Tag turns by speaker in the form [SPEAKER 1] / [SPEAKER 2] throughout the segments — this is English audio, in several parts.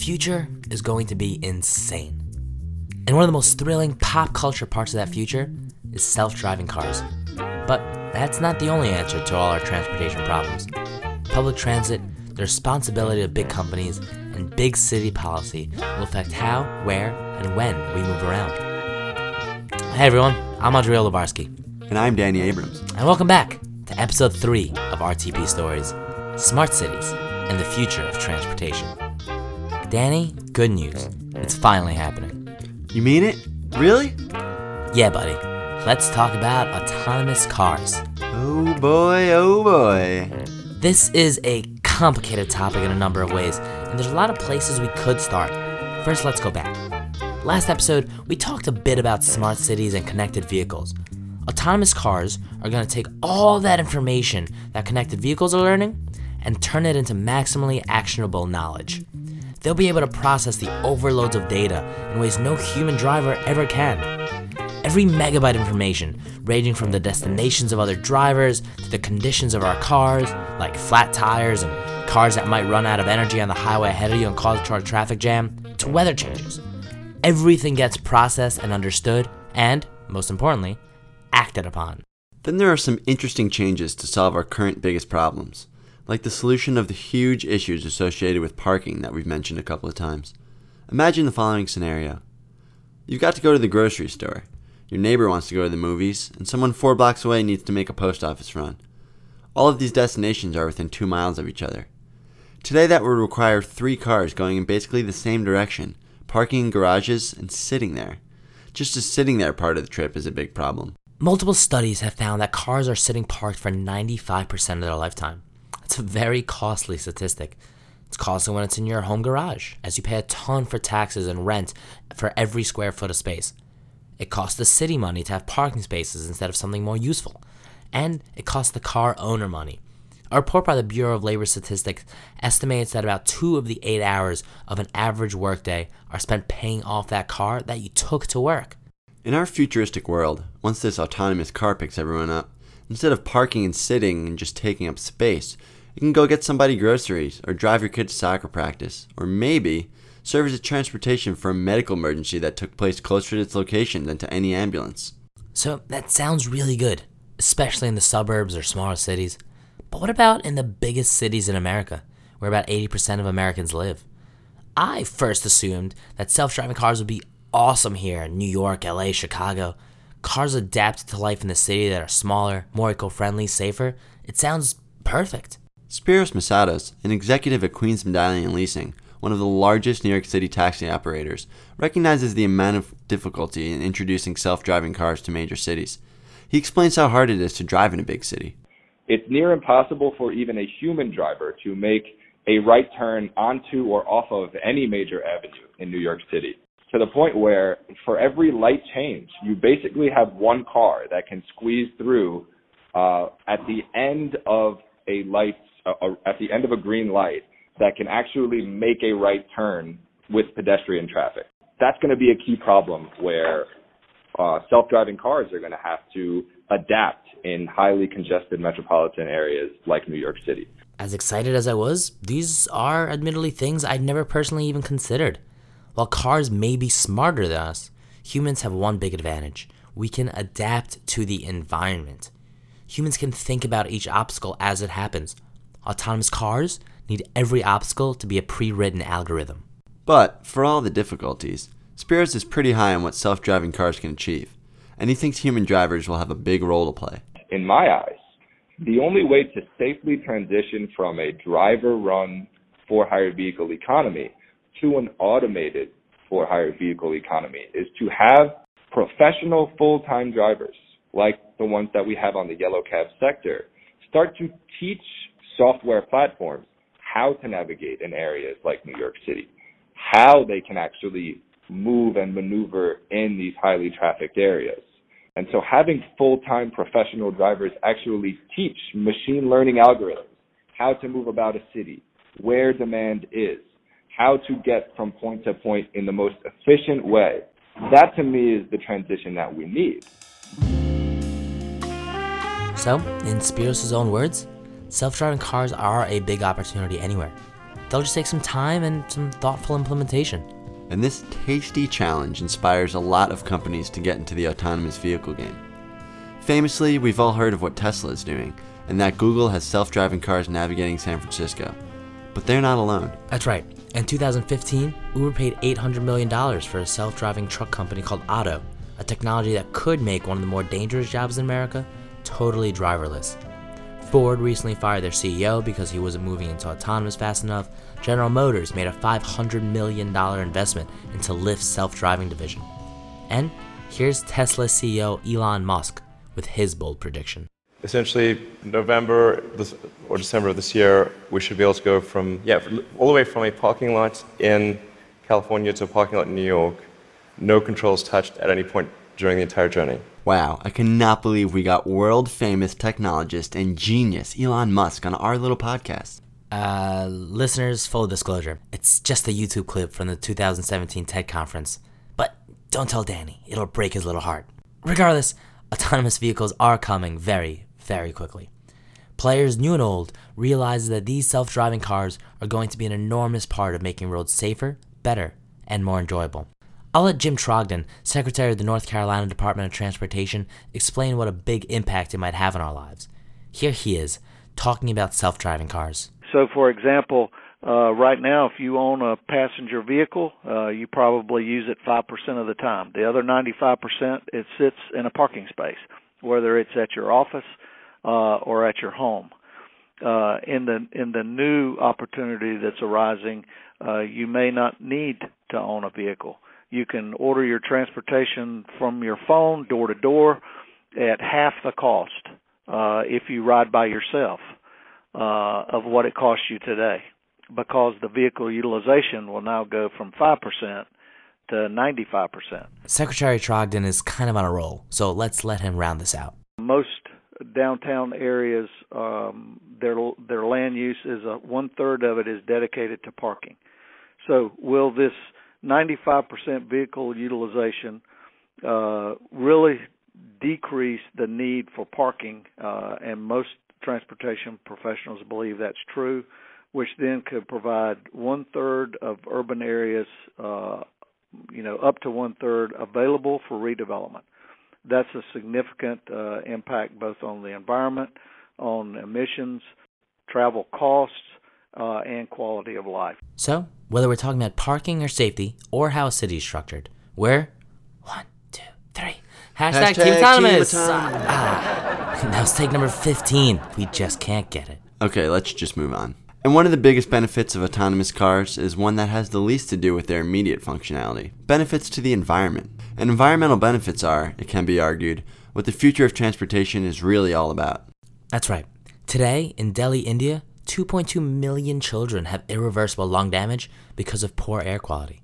[SPEAKER 1] future is going to be insane. And one of the most thrilling pop culture parts of that future is self driving cars. But that's not the only answer to all our transportation problems. Public transit, the responsibility of big companies, and big city policy will affect how, where, and when we move around. Hey everyone, I'm Adriel Labarsky,
[SPEAKER 2] And I'm Danny Abrams.
[SPEAKER 1] and welcome back to episode 3 of RTP Stories Smart Cities and the Future of Transportation. Danny, good news. It's finally happening.
[SPEAKER 2] You mean it? Really?
[SPEAKER 1] Yeah, buddy. Let's talk about autonomous cars.
[SPEAKER 2] Oh boy, oh boy.
[SPEAKER 1] This is a complicated topic in a number of ways, and there's a lot of places we could start. First, let's go back. Last episode, we talked a bit about smart cities and connected vehicles. Autonomous cars are going to take all that information that connected vehicles are learning and turn it into maximally actionable knowledge. They'll be able to process the overloads of data in ways no human driver ever can. Every megabyte of information, ranging from the destinations of other drivers to the conditions of our cars, like flat tires and cars that might run out of energy on the highway ahead of you and cause a traffic jam, to weather changes. Everything gets processed and understood, and, most importantly, acted upon.
[SPEAKER 2] Then there are some interesting changes to solve our current biggest problems, like the solution of the huge issues associated with parking that we've mentioned a couple of times. Imagine the following scenario You've got to go to the grocery store. Your neighbor wants to go to the movies, and someone four blocks away needs to make a post office run. All of these destinations are within two miles of each other. Today, that would require three cars going in basically the same direction, parking in garages, and sitting there. Just the sitting there part of the trip is a big problem.
[SPEAKER 1] Multiple studies have found that cars are sitting parked for 95% of their lifetime. It's a very costly statistic. It's costly when it's in your home garage, as you pay a ton for taxes and rent for every square foot of space. It costs the city money to have parking spaces instead of something more useful. And it costs the car owner money. A report by the Bureau of Labor Statistics estimates that about two of the eight hours of an average workday are spent paying off that car that you took to work.
[SPEAKER 2] In our futuristic world, once this autonomous car picks everyone up, instead of parking and sitting and just taking up space, you can go get somebody groceries, or drive your kid to soccer practice, or maybe serve as a transportation for a medical emergency that took place closer to its location than to any ambulance.
[SPEAKER 1] So that sounds really good, especially in the suburbs or smaller cities. But what about in the biggest cities in America, where about 80% of Americans live? I first assumed that self driving cars would be awesome here in New York, LA, Chicago. Cars adapted to life in the city that are smaller, more eco friendly, safer. It sounds perfect.
[SPEAKER 2] Spiros Masados, an executive at Queens Medallion Leasing, one of the largest New York City taxi operators, recognizes the amount of difficulty in introducing self driving cars to major cities. He explains how hard it is to drive in a big city.
[SPEAKER 3] it's near impossible for even a human driver to make a right turn onto or off of any major avenue in New York City. To the point where for every light change, you basically have one car that can squeeze through uh, at the end of a light, uh, uh, at the end of a green light, that can actually make a right turn with pedestrian traffic. That's going to be a key problem where uh, self-driving cars are going to have to adapt in highly congested metropolitan areas like New York City.
[SPEAKER 1] As excited as I was, these are admittedly things I'd never personally even considered. While cars may be smarter than us, humans have one big advantage we can adapt to the environment. Humans can think about each obstacle as it happens. Autonomous cars need every obstacle to be a pre written algorithm.
[SPEAKER 2] But for all the difficulties, Spiros is pretty high on what self driving cars can achieve, and he thinks human drivers will have a big role to play.
[SPEAKER 3] In my eyes, the only way to safely transition from a driver run for hire vehicle economy to an automated for hire vehicle economy is to have professional full time drivers like the ones that we have on the yellow cab sector start to teach software platforms how to navigate in areas like New York City, how they can actually move and maneuver in these highly trafficked areas. And so having full-time professional drivers actually teach machine learning algorithms how to move about a city, where demand is, how to get from point to point in the most efficient way. That to me is the transition that we need.
[SPEAKER 1] So, in Spiros' own words, self driving cars are a big opportunity anywhere. they'll just take some time and some thoughtful implementation.
[SPEAKER 2] And this tasty challenge inspires a lot of companies to get into the autonomous vehicle game. Famously, we've all heard of what Tesla is doing, and that Google has self driving cars navigating San Francisco. But they're not alone.
[SPEAKER 1] That's right. In 2015, Uber paid $800 million for a self driving truck company called Otto, a technology that could make one of the more dangerous jobs in America totally driverless. Ford recently fired their CEO because he wasn't moving into autonomous fast enough. General Motors made a $500 million investment into Lyft's self driving division. And here's Tesla CEO Elon Musk with his bold prediction.
[SPEAKER 4] Essentially, November or December of this year, we should be able to go from, yeah, all the way from a parking lot in California to a parking lot in New York, no controls touched at any point during the entire journey.
[SPEAKER 2] Wow, I cannot believe we got world famous technologist and genius Elon Musk on our little podcast.
[SPEAKER 1] Uh, listeners, full disclosure, it's just a YouTube clip from the 2017 TED conference. But don't tell Danny, it'll break his little heart. Regardless, autonomous vehicles are coming very, very quickly. Players new and old realize that these self driving cars are going to be an enormous part of making roads safer, better, and more enjoyable. I'll let Jim Trogdon, Secretary of the North Carolina Department of Transportation, explain what a big impact it might have on our lives. Here he is, talking about self driving cars.
[SPEAKER 5] So, for example, uh, right now, if you own a passenger vehicle, uh, you probably use it 5% of the time. The other 95%, it sits in a parking space, whether it's at your office uh, or at your home. Uh, in the in the new opportunity that's arising, uh, you may not need to own a vehicle. You can order your transportation from your phone door to door at half the cost uh, if you ride by yourself uh, of what it costs you today, because the vehicle utilization will now go from five percent to 95%.
[SPEAKER 1] Secretary Trogdon is kind of on a roll, so let's let him round this out.
[SPEAKER 5] Most downtown areas, um, their their land use is a, one third of it is dedicated to parking. So will this 95% vehicle utilization uh, really decrease the need for parking, uh, and most transportation professionals believe that's true, which then could provide one third of urban areas, uh, you know, up to one third available for redevelopment. That's a significant uh, impact both on the environment, on emissions, travel costs, uh, and quality of life.
[SPEAKER 1] So, whether we're talking about parking or safety, or how a city is structured, we're one, two, three. Hashtag, Hashtag Team Autonomous. Ah, now it's take number 15. We just can't get it.
[SPEAKER 2] Okay, let's just move on. And one of the biggest benefits of autonomous cars is one that has the least to do with their immediate functionality benefits to the environment. And environmental benefits are, it can be argued, what the future of transportation is really all about.
[SPEAKER 1] That's right. Today, in Delhi, India, 2.2 million children have irreversible lung damage because of poor air quality.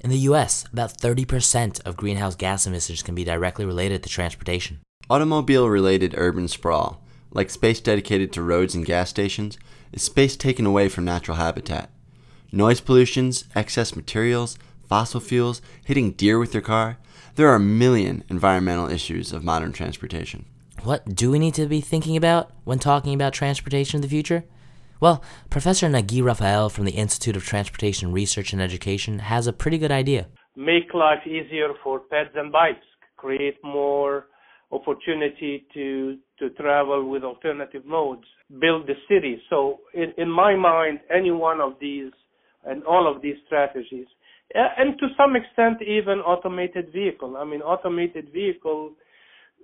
[SPEAKER 1] In the US, about 30% of greenhouse gas emissions can be directly related to transportation.
[SPEAKER 2] Automobile related urban sprawl, like space dedicated to roads and gas stations, is space taken away from natural habitat. Noise pollutions, excess materials, fossil fuels, hitting deer with your car, there are a million environmental issues of modern transportation.
[SPEAKER 1] What do we need to be thinking about when talking about transportation in the future? Well, Professor Nagui Rouphail from the Institute of Transportation Research and Education has a pretty good idea.
[SPEAKER 6] Make life easier for pets and bikes, create more opportunity to to travel with alternative modes, build the city. So in, in my mind, any one of these and all of these strategies, and to some extent even automated vehicle. I mean, automated vehicle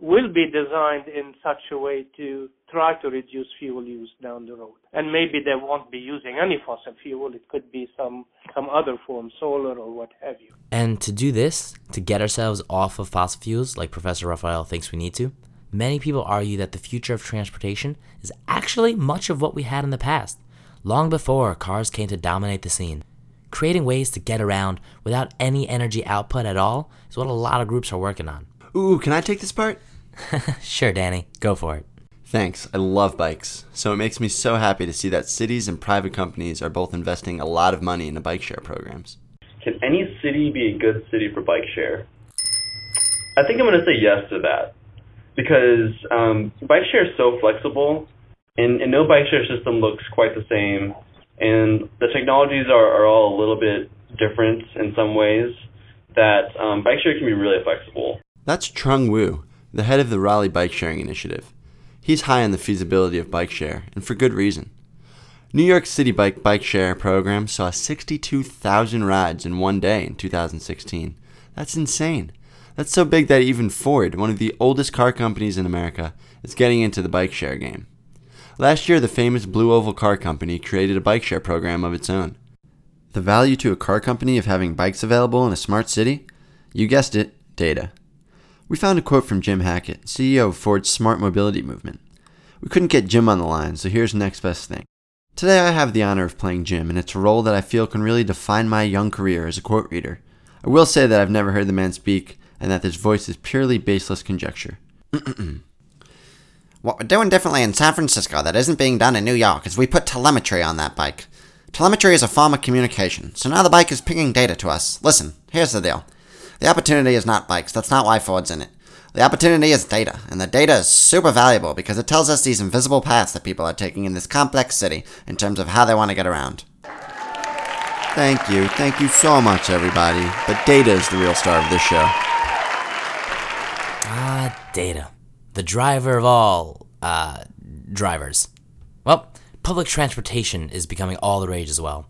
[SPEAKER 6] will be designed in such a way to try to reduce fuel use down the road. And maybe they won't be using any fossil fuel. It could be some some other form, solar or what have you.
[SPEAKER 1] And to do this, to get ourselves off of fossil fuels, like Professor Rouphail thinks we need to, many people argue that the future of transportation is actually much of what we had in the past, long before cars came to dominate the scene. Creating ways to get around without any energy output at all is what a lot of groups are working on.
[SPEAKER 2] Ooh, can I take this part?
[SPEAKER 1] sure, Danny. Go for it.
[SPEAKER 2] Thanks. I love bikes. So it makes me so happy to see that cities and private companies are both investing a lot of money into bike share programs.
[SPEAKER 7] Can any city be a good city for bike share? I think I'm going to say yes to that because um, bike share is so flexible and, and no bike share system looks quite the same and the technologies are, are all a little bit different in some ways. That um, bike share can be really flexible.
[SPEAKER 2] That's Trung Wu, the head of the Raleigh Bike Sharing Initiative. He's high on the feasibility of bike share, and for good reason. New York City Bike Bike Share program saw 62,000 rides in one day in 2016. That's insane. That's so big that even Ford, one of the oldest car companies in America, is getting into the bike share game. Last year, the famous Blue Oval Car Company created a bike share program of its own. The value to a car company of having bikes available in a smart city? You guessed it, data. We found a quote from Jim Hackett, CEO of Ford's Smart Mobility Movement. We couldn't get Jim on the line, so here's next best thing. Today I have the honor of playing Jim, and it's a role that I feel can really define my young career as a quote reader. I will say that I've never heard the man speak, and that this voice is purely baseless conjecture.
[SPEAKER 8] what we're doing differently in San Francisco that isn't being done in New York is we put telemetry on that bike. Telemetry is a form of communication, so now the bike is pinging data to us. Listen, here's the deal. The opportunity is not bikes, that's not why Ford's in it. The opportunity is data, and the data is super valuable because it tells us these invisible paths that people are taking in this complex city in terms of how they want to get around.
[SPEAKER 2] Thank you. Thank you so much, everybody. But data is the real star of this show.
[SPEAKER 1] Ah, data. The driver of all, uh, drivers. Well, public transportation is becoming all the rage as well.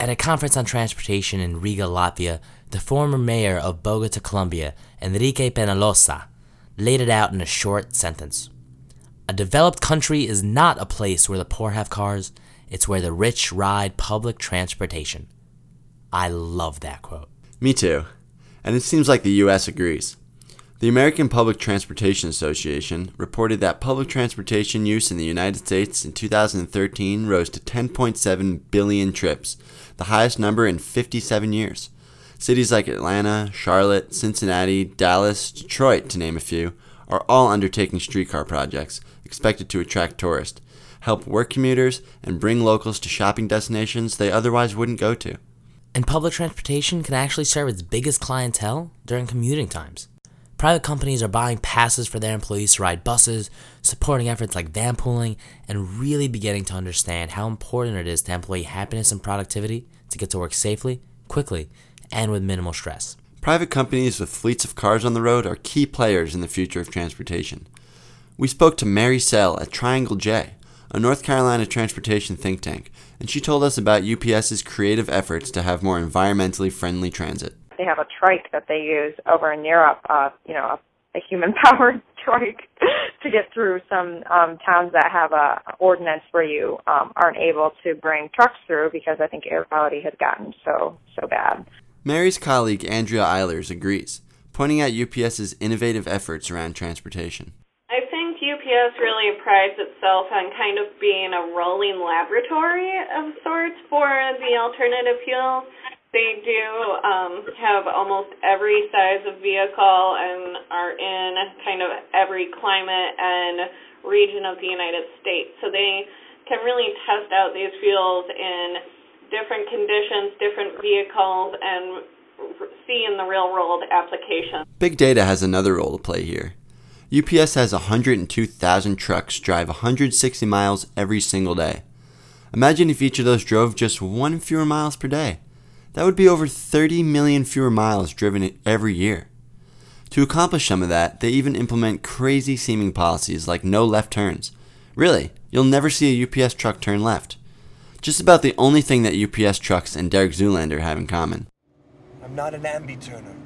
[SPEAKER 1] At a conference on transportation in Riga, Latvia, the former mayor of Bogota, Colombia, Enrique Peñalosa, laid it out in a short sentence. A developed country is not a place where the poor have cars, it's where the rich ride public transportation. I love that quote.
[SPEAKER 2] Me too. And it seems like the US agrees. The American Public Transportation Association reported that public transportation use in the United States in 2013 rose to 10.7 billion trips, the highest number in 57 years. Cities like Atlanta, Charlotte, Cincinnati, Dallas, Detroit, to name a few, are all undertaking streetcar projects expected to attract tourists, help work commuters, and bring locals to shopping destinations they otherwise wouldn't go to.
[SPEAKER 1] And public transportation can actually serve its biggest clientele during commuting times. Private companies are buying passes for their employees to ride buses, supporting efforts like van pooling, and really beginning to understand how important it is to employee happiness and productivity to get to work safely, quickly, and with minimal stress.
[SPEAKER 2] Private companies with fleets of cars on the road are key players in the future of transportation. We spoke to Mary Sell at Triangle J, a North Carolina transportation think tank, and she told us about UPS's creative efforts to have more environmentally friendly transit
[SPEAKER 9] they have a trike that they use over in Europe, uh, you know, a, a human powered trike to get through some um, towns that have a ordinance where you um, aren't able to bring trucks through because I think air quality has gotten so so bad.
[SPEAKER 2] Mary's colleague Andrea Eilers agrees, pointing out UPS's innovative efforts around transportation.
[SPEAKER 10] I think UPS really prides itself on kind of being a rolling laboratory of sorts for the alternative fuels. They do um, have almost every size of vehicle and are in kind of every climate and region of the United States. So they can really test out these fuels in different conditions, different vehicles, and see in the real world application.
[SPEAKER 2] Big data has another role to play here. UPS has 102,000 trucks drive 160 miles every single day. Imagine if each of those drove just one fewer miles per day. That would be over 30 million fewer miles driven every year. To accomplish some of that, they even implement crazy seeming policies like no left turns. Really, you'll never see a UPS truck turn left. Just about the only thing that UPS trucks and Derek Zoolander have in common.
[SPEAKER 11] I'm not an ambi-turner.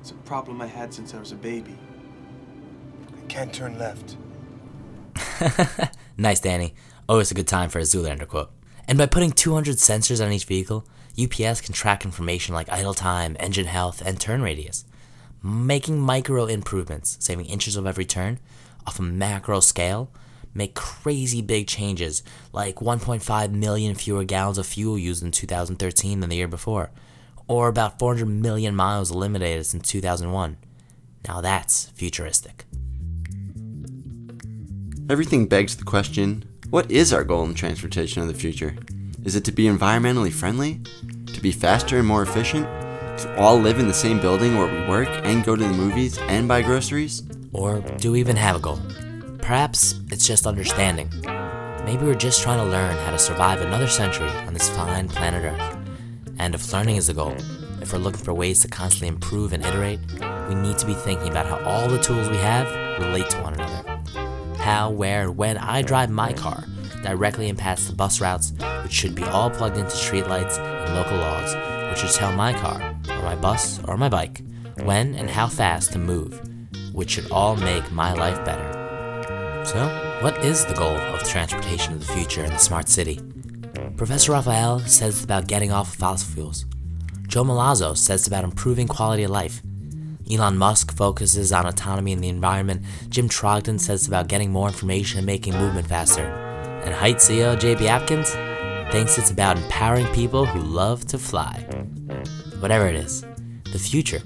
[SPEAKER 11] It's a problem I had since I was a baby. I can't turn left.
[SPEAKER 1] nice, Danny. Always a good time for a Zoolander quote. And by putting 200 sensors on each vehicle, UPS can track information like idle time, engine health, and turn radius, making micro improvements, saving inches of every turn, off a macro scale, make crazy big changes like 1.5 million fewer gallons of fuel used in 2013 than the year before, or about 400 million miles eliminated since 2001. Now that's futuristic.
[SPEAKER 2] Everything begs the question what is our goal in transportation of the future? Is it to be environmentally friendly? To be faster and more efficient? To all live in the same building where we work and go to the movies and buy groceries?
[SPEAKER 1] Or do we even have a goal? Perhaps it's just understanding. maybe we're just trying to learn how to survive another century on this fine planet Earth. And if learning is the goal, if we're looking for ways to constantly improve and iterate, we need to be thinking about how all the tools we have relate to one another. How, where, and when I drive my car directly impacts the bus routes, which should be all plugged into streetlights and local laws, which should tell my car, or my bus, or my bike when and how fast to move, which should all make my life better. So, what is the goal of transportation of the future in the smart city? Professor Rouphail says it's about getting off of fossil fuels. Joe Malazzo says it's about improving quality of life. Elon Musk focuses on autonomy in the environment. Jim Trogdon says it's about getting more information and making movement faster. And Height CEO JB Atkins thinks it's about empowering people who love to fly. Whatever it is, the future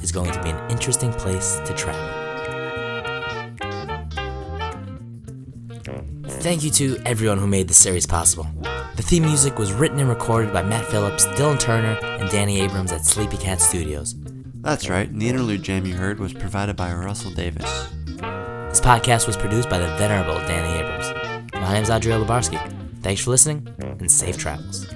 [SPEAKER 1] is going to be an interesting place to travel. Thank you to everyone who made this series possible. The theme music was written and recorded by Matt Phillips, Dylan Turner, and Danny Abrams at Sleepy Cat Studios.
[SPEAKER 2] That's right, and the interlude jam you heard was provided by Russell Davis.
[SPEAKER 1] This podcast was produced by the venerable Danny Abrams. My name is Adriel Labarsky. Thanks for listening, and safe travels.